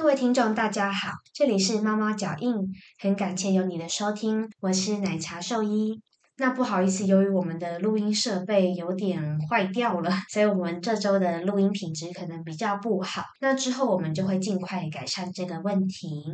各位听众，大家好，这里是猫猫脚印，很感谢有你的收听，我是奶茶兽医。那不好意思，由于我们的录音设备有点坏掉了，所以我们这周的录音品质可能比较不好。那之后我们就会尽快改善这个问题。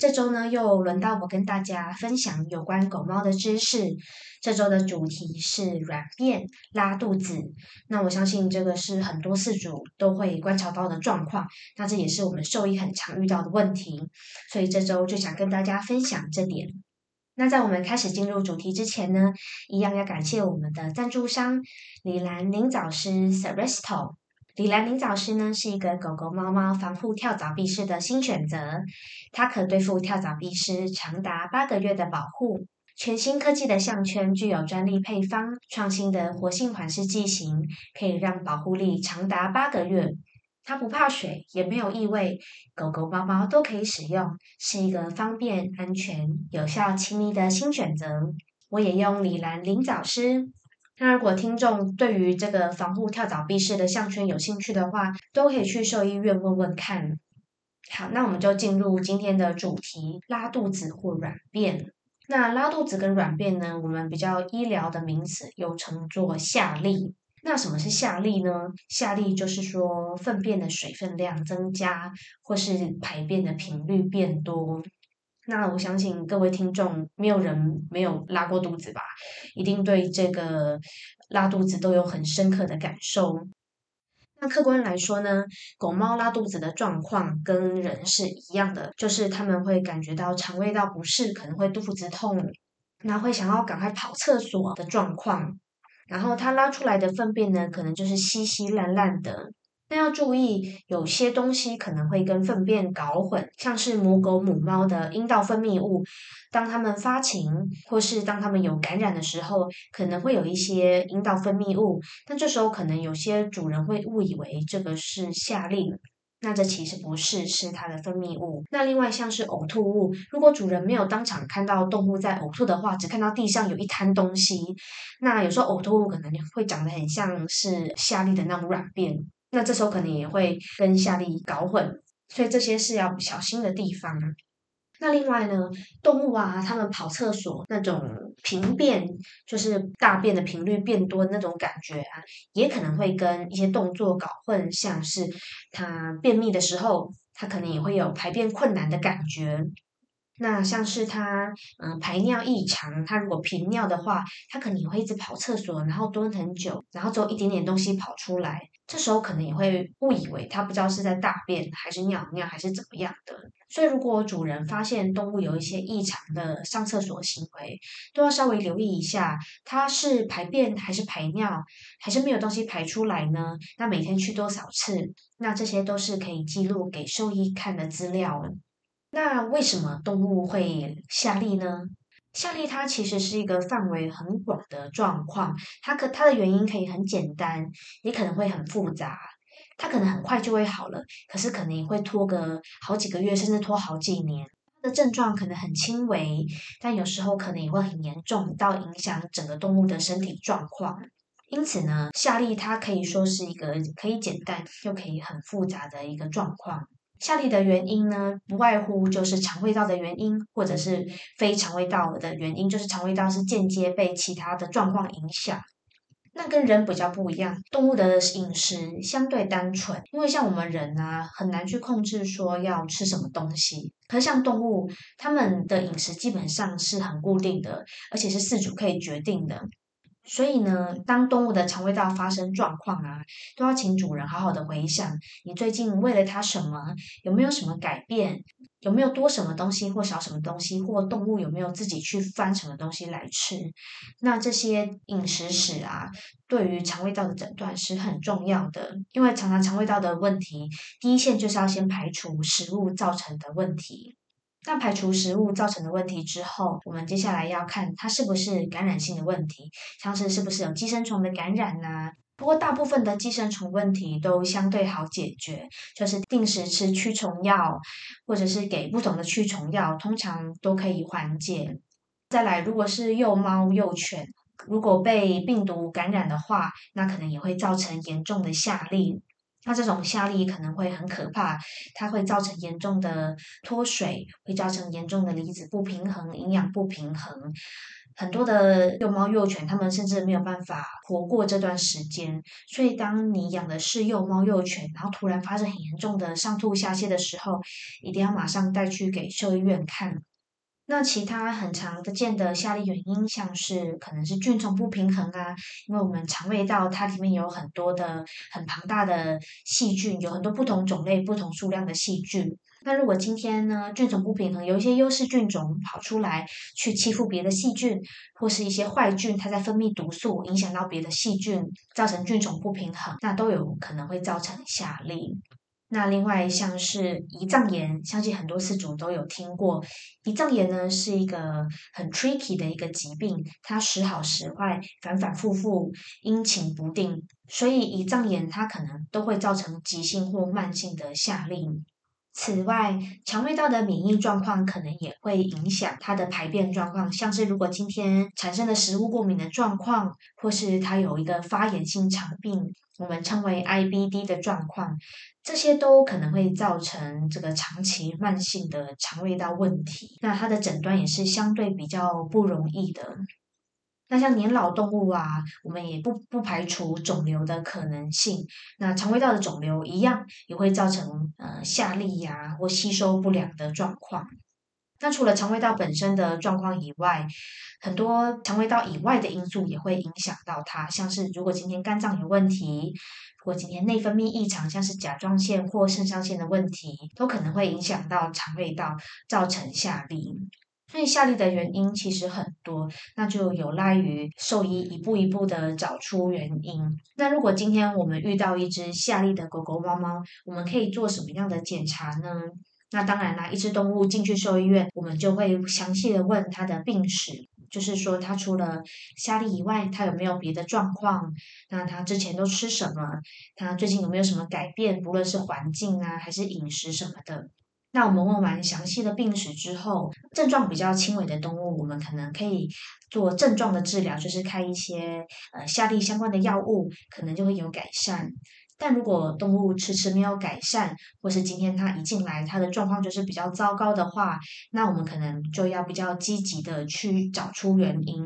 这周呢，又轮到我跟大家分享有关狗猫的知识。这周的主题是软便、拉肚子。那我相信这个是很多饲主都会观察到的状况。那这也是我们兽医很常遇到的问题。所以这周就想跟大家分享这点。那在我们开始进入主题之前呢，一样要感谢我们的赞助商李兰灵藻师 Seresto。李兰灵藻师呢是一个狗狗、猫猫防护跳蚤、蜱虱的新选择，它可对付跳蚤、蜱虱长达八个月的保护。全新科技的项圈具有专利配方，创新的活性缓释剂型，可以让保护力长达八个月。它不怕水，也没有异味，狗狗、猫猫都可以使用，是一个方便、安全、有效、亲密的新选择。我也用李兰灵藻师。那如果听众对于这个防护跳蚤、蜱虱的项圈有兴趣的话，都可以去兽医院问问看。好，那我们就进入今天的主题：拉肚子或软便。那拉肚子跟软便呢，我们比较医疗的名词又称作下痢。那什么是下痢呢？下痢就是说粪便的水分量增加，或是排便的频率变多。那我相信各位听众，没有人没有拉过肚子吧？一定对这个拉肚子都有很深刻的感受。那客观来说呢，狗猫拉肚子的状况跟人是一样的，就是他们会感觉到肠胃道不适，可能会肚子痛，那会想要赶快跑厕所的状况。然后它拉出来的粪便呢，可能就是稀稀烂烂的。那要注意，有些东西可能会跟粪便搞混，像是母狗、母猫的阴道分泌物，当它们发情或是当它们有感染的时候，可能会有一些阴道分泌物。但这时候可能有些主人会误以为这个是下痢，那这其实不是，是它的分泌物。那另外像是呕吐物，如果主人没有当场看到动物在呕吐的话，只看到地上有一滩东西，那有时候呕吐物可能会长得很像是下痢的那种软便。那这时候可能也会跟下痢搞混，所以这些是要小心的地方。那另外呢，动物啊，它们跑厕所那种频变，就是大便的频率变多那种感觉啊，也可能会跟一些动作搞混，像是它便秘的时候，它可能也会有排便困难的感觉。那像是它，嗯，排尿异常，它如果频尿的话，它可能也会一直跑厕所，然后蹲很久，然后只有一点点东西跑出来，这时候可能也会误以为它不知道是在大便还是尿尿还是怎么样的。所以如果主人发现动物有一些异常的上厕所行为，都要稍微留意一下，它是排便还是排尿，还是没有东西排出来呢？那每天去多少次？那这些都是可以记录给兽医看的资料。那为什么动物会下痢呢？下痢它其实是一个范围很广的状况，它可它的原因可以很简单，也可能会很复杂。它可能很快就会好了，可是可能也会拖个好几个月，甚至拖好几年。它的症状可能很轻微，但有时候可能也会很严重，到影响整个动物的身体状况。因此呢，下痢它可以说是一个可以简单又可以很复杂的一个状况。下痢的原因呢，不外乎就是肠胃道的原因，或者是非肠胃道的原因，就是肠胃道是间接被其他的状况影响。那跟人比较不一样，动物的饮食相对单纯，因为像我们人啊，很难去控制说要吃什么东西。可是像动物，它们的饮食基本上是很固定的，而且是饲主可以决定的。所以呢，当动物的肠胃道发生状况啊，都要请主人好好的回想，你最近喂了它什么，有没有什么改变，有没有多什么东西或少什么东西，或动物有没有自己去翻什么东西来吃？那这些饮食史啊，对于肠胃道的诊断是很重要的，因为常常肠胃道的问题，第一线就是要先排除食物造成的问题。那排除食物造成的问题之后，我们接下来要看它是不是感染性的问题，像是是不是有寄生虫的感染呐？不过大部分的寄生虫问题都相对好解决，就是定时吃驱虫药，或者是给不同的驱虫药，通常都可以缓解。再来，如果是幼猫幼犬，如果被病毒感染的话，那可能也会造成严重的下痢。那这种下痢可能会很可怕，它会造成严重的脱水，会造成严重的离子不平衡、营养不平衡。很多的幼猫幼犬，它们甚至没有办法活过这段时间。所以，当你养的是幼猫幼犬，然后突然发生很严重的上吐下泻的时候，一定要马上带去给兽医院看。那其他很常见的下痢原因，像是可能是菌虫不平衡啊，因为我们肠胃道它里面有很多的很庞大的细菌，有很多不同种类、不同数量的细菌。那如果今天呢菌种不平衡，有一些优势菌种跑出来去欺负别的细菌，或是一些坏菌它在分泌毒素，影响到别的细菌，造成菌种不平衡，那都有可能会造成下痢。那另外像是胰脏炎，相信很多饲主都有听过。胰脏炎呢是一个很 tricky 的一个疾病，它时好时坏，反反复复，阴晴不定。所以胰脏炎它可能都会造成急性或慢性的下痢。此外，肠胃道的免疫状况可能也会影响它的排便状况，像是如果今天产生了食物过敏的状况，或是它有一个发炎性肠病，我们称为 IBD 的状况。这些都可能会造成这个长期慢性的肠胃道问题，那它的诊断也是相对比较不容易的。那像年老动物啊，我们也不不排除肿瘤的可能性。那肠胃道的肿瘤一样也会造成呃下痢呀或吸收不良的状况。那除了肠胃道本身的状况以外，很多肠胃道以外的因素也会影响到它，像是如果今天肝脏有问题。如果今天内分泌异常，像是甲状腺或肾上腺的问题，都可能会影响到肠胃道，造成下痢。所以下痢的原因其实很多，那就有赖于兽医一步一步的找出原因。那如果今天我们遇到一只下痢的狗狗、猫猫，我们可以做什么样的检查呢？那当然啦，一只动物进去兽医院，我们就会详细的问它的病史。就是说，它除了下痢以外，它有没有别的状况？那它之前都吃什么？它最近有没有什么改变？不论是环境啊，还是饮食什么的。那我们问完详细的病史之后，症状比较轻微的动物，我们可能可以做症状的治疗，就是开一些呃下痢相关的药物，可能就会有改善。但如果动物迟迟没有改善，或是今天它一进来，它的状况就是比较糟糕的话，那我们可能就要比较积极的去找出原因。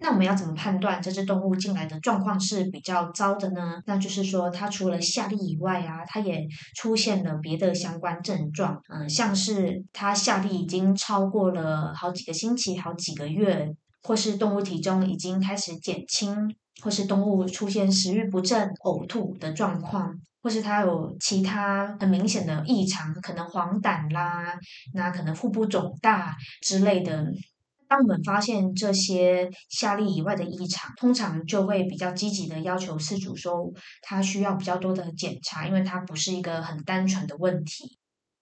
那我们要怎么判断这只动物进来的状况是比较糟的呢？那就是说，它除了下痢以外啊，它也出现了别的相关症状，嗯，像是它下痢已经超过了好几个星期、好几个月，或是动物体重已经开始减轻。或是动物出现食欲不振、呕吐的状况，或是它有其他很明显的异常，可能黄疸啦，那可能腹部肿大之类的。当我们发现这些下痢以外的异常，通常就会比较积极的要求饲主说，它需要比较多的检查，因为它不是一个很单纯的问题。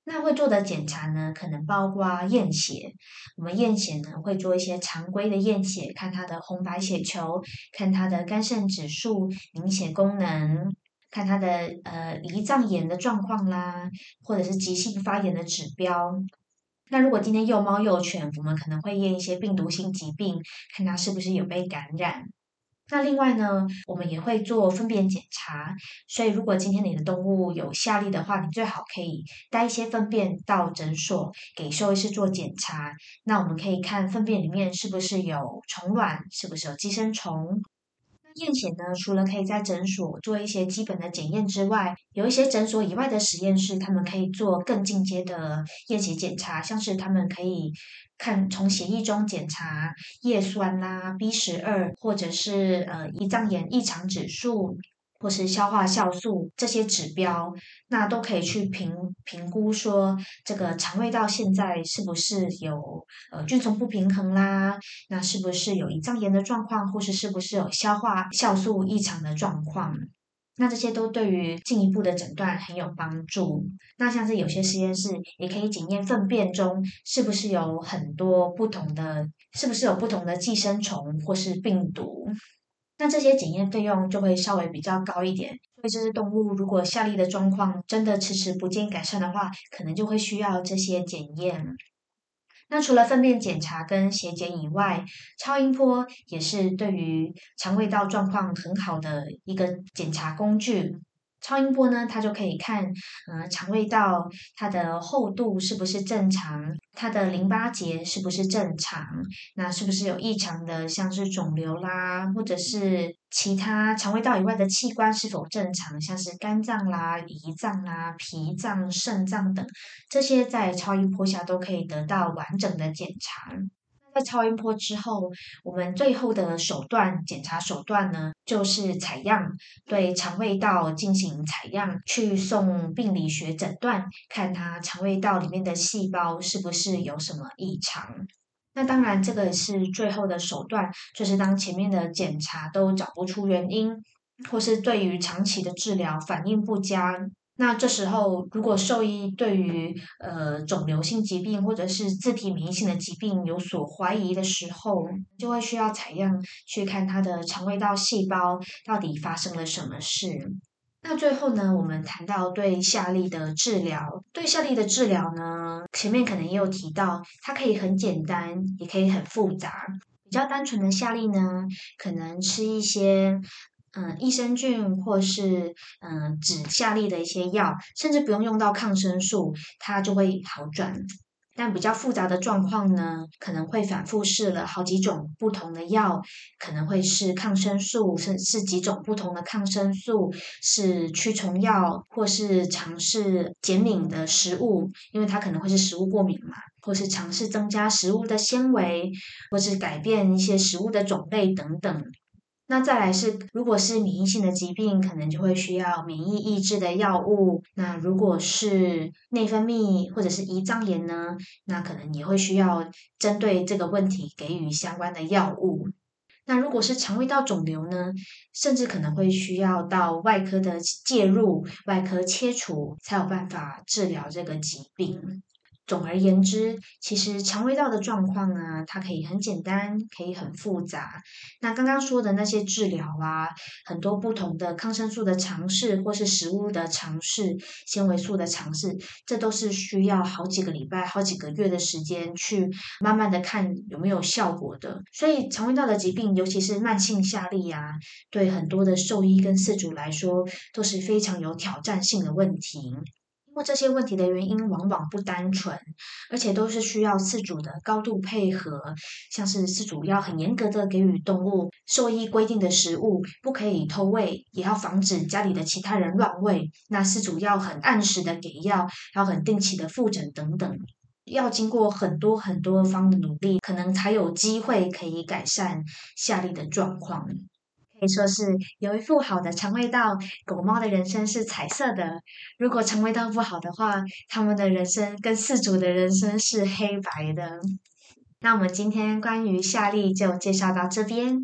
那会做的检查呢，可能包括验血。我们验血呢，会做一些常规的验血，看它的红白血球，看它的肝肾指数、凝血功能，看它的呃胰脏炎的状况啦，或者是急性发炎的指标。那如果今天幼猫幼犬，我们可能会验一些病毒性疾病，看它是不是有被感染。那另外呢，我们也会做粪便检查，所以如果今天你的动物有下痢的话，你最好可以带一些粪便到诊所给兽医师做检查。那我们可以看粪便里面是不是有虫卵，是不是有寄生虫。验血呢，除了可以在诊所做一些基本的检验之外，有一些诊所以外的实验室，他们可以做更进阶的验血检查，像是他们可以看从血液中检查叶酸啦、B 十二，或者是呃胰脏炎异常指数。或是消化酵素这些指标，那都可以去评评估说这个肠胃道现在是不是有呃菌丛不平衡啦？那是不是有胰脏炎的状况，或是是不是有消化酵素异常的状况？那这些都对于进一步的诊断很有帮助。那像是有些实验室也可以检验粪便中是不是有很多不同的，是不是有不同的寄生虫或是病毒。那这些检验费用就会稍微比较高一点，所以这只动物如果下痢的状况真的迟迟不见改善的话，可能就会需要这些检验。那除了粪便检查跟血检以外，超音波也是对于肠胃道状况很好的一个检查工具。超音波呢，它就可以看，呃，肠胃道它的厚度是不是正常，它的淋巴结是不是正常，那是不是有异常的，像是肿瘤啦，或者是其他肠胃道以外的器官是否正常，像是肝脏啦、胰脏啦、脾脏、肾脏等，这些在超音波下都可以得到完整的检查。在超音波之后，我们最后的手段检查手段呢，就是采样，对肠胃道进行采样，去送病理学诊断，看他肠胃道里面的细胞是不是有什么异常。那当然，这个是最后的手段，就是当前面的检查都找不出原因，或是对于长期的治疗反应不佳。那这时候，如果兽医对于呃肿瘤性疾病或者是自体免疫性的疾病有所怀疑的时候，就会需要采样去看它的肠胃道细胞到底发生了什么事。那最后呢，我们谈到对下痢的治疗，对下痢的治疗呢，前面可能也有提到，它可以很简单，也可以很复杂。比较单纯的下痢呢，可能吃一些。嗯，益生菌或是嗯止下痢的一些药，甚至不用用到抗生素，它就会好转。但比较复杂的状况呢，可能会反复试了好几种不同的药，可能会是抗生素，是是几种不同的抗生素，是驱虫药，或是尝试减敏的食物，因为它可能会是食物过敏嘛，或是尝试增加食物的纤维，或是改变一些食物的种类等等。那再来是，如果是免疫性的疾病，可能就会需要免疫抑制的药物。那如果是内分泌或者是胰脏炎呢，那可能也会需要针对这个问题给予相关的药物。那如果是肠胃道肿瘤呢，甚至可能会需要到外科的介入、外科切除，才有办法治疗这个疾病。总而言之，其实肠胃道的状况呢，它可以很简单，可以很复杂。那刚刚说的那些治疗啊，很多不同的抗生素的尝试，或是食物的尝试、纤维素的尝试，这都是需要好几个礼拜、好几个月的时间去慢慢的看有没有效果的。所以，肠胃道的疾病，尤其是慢性下痢啊，对很多的兽医跟饲主来说，都是非常有挑战性的问题。或这些问题的原因往往不单纯，而且都是需要饲主的高度配合，像是饲主要很严格的给予动物兽医规定的食物，不可以偷喂，也要防止家里的其他人乱喂。那饲主要很按时的给药，要很定期的复诊等等，要经过很多很多方的努力，可能才有机会可以改善下列的状况。可以说是有一副好的肠胃道，狗猫的人生是彩色的。如果肠胃道不好的话，它们的人生跟四主的人生是黑白的。那我们今天关于夏利就介绍到这边。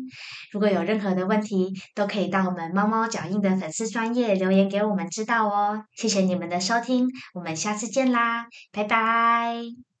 如果有任何的问题，都可以到我们猫猫脚印的粉丝专业留言给我们知道哦。谢谢你们的收听，我们下次见啦，拜拜。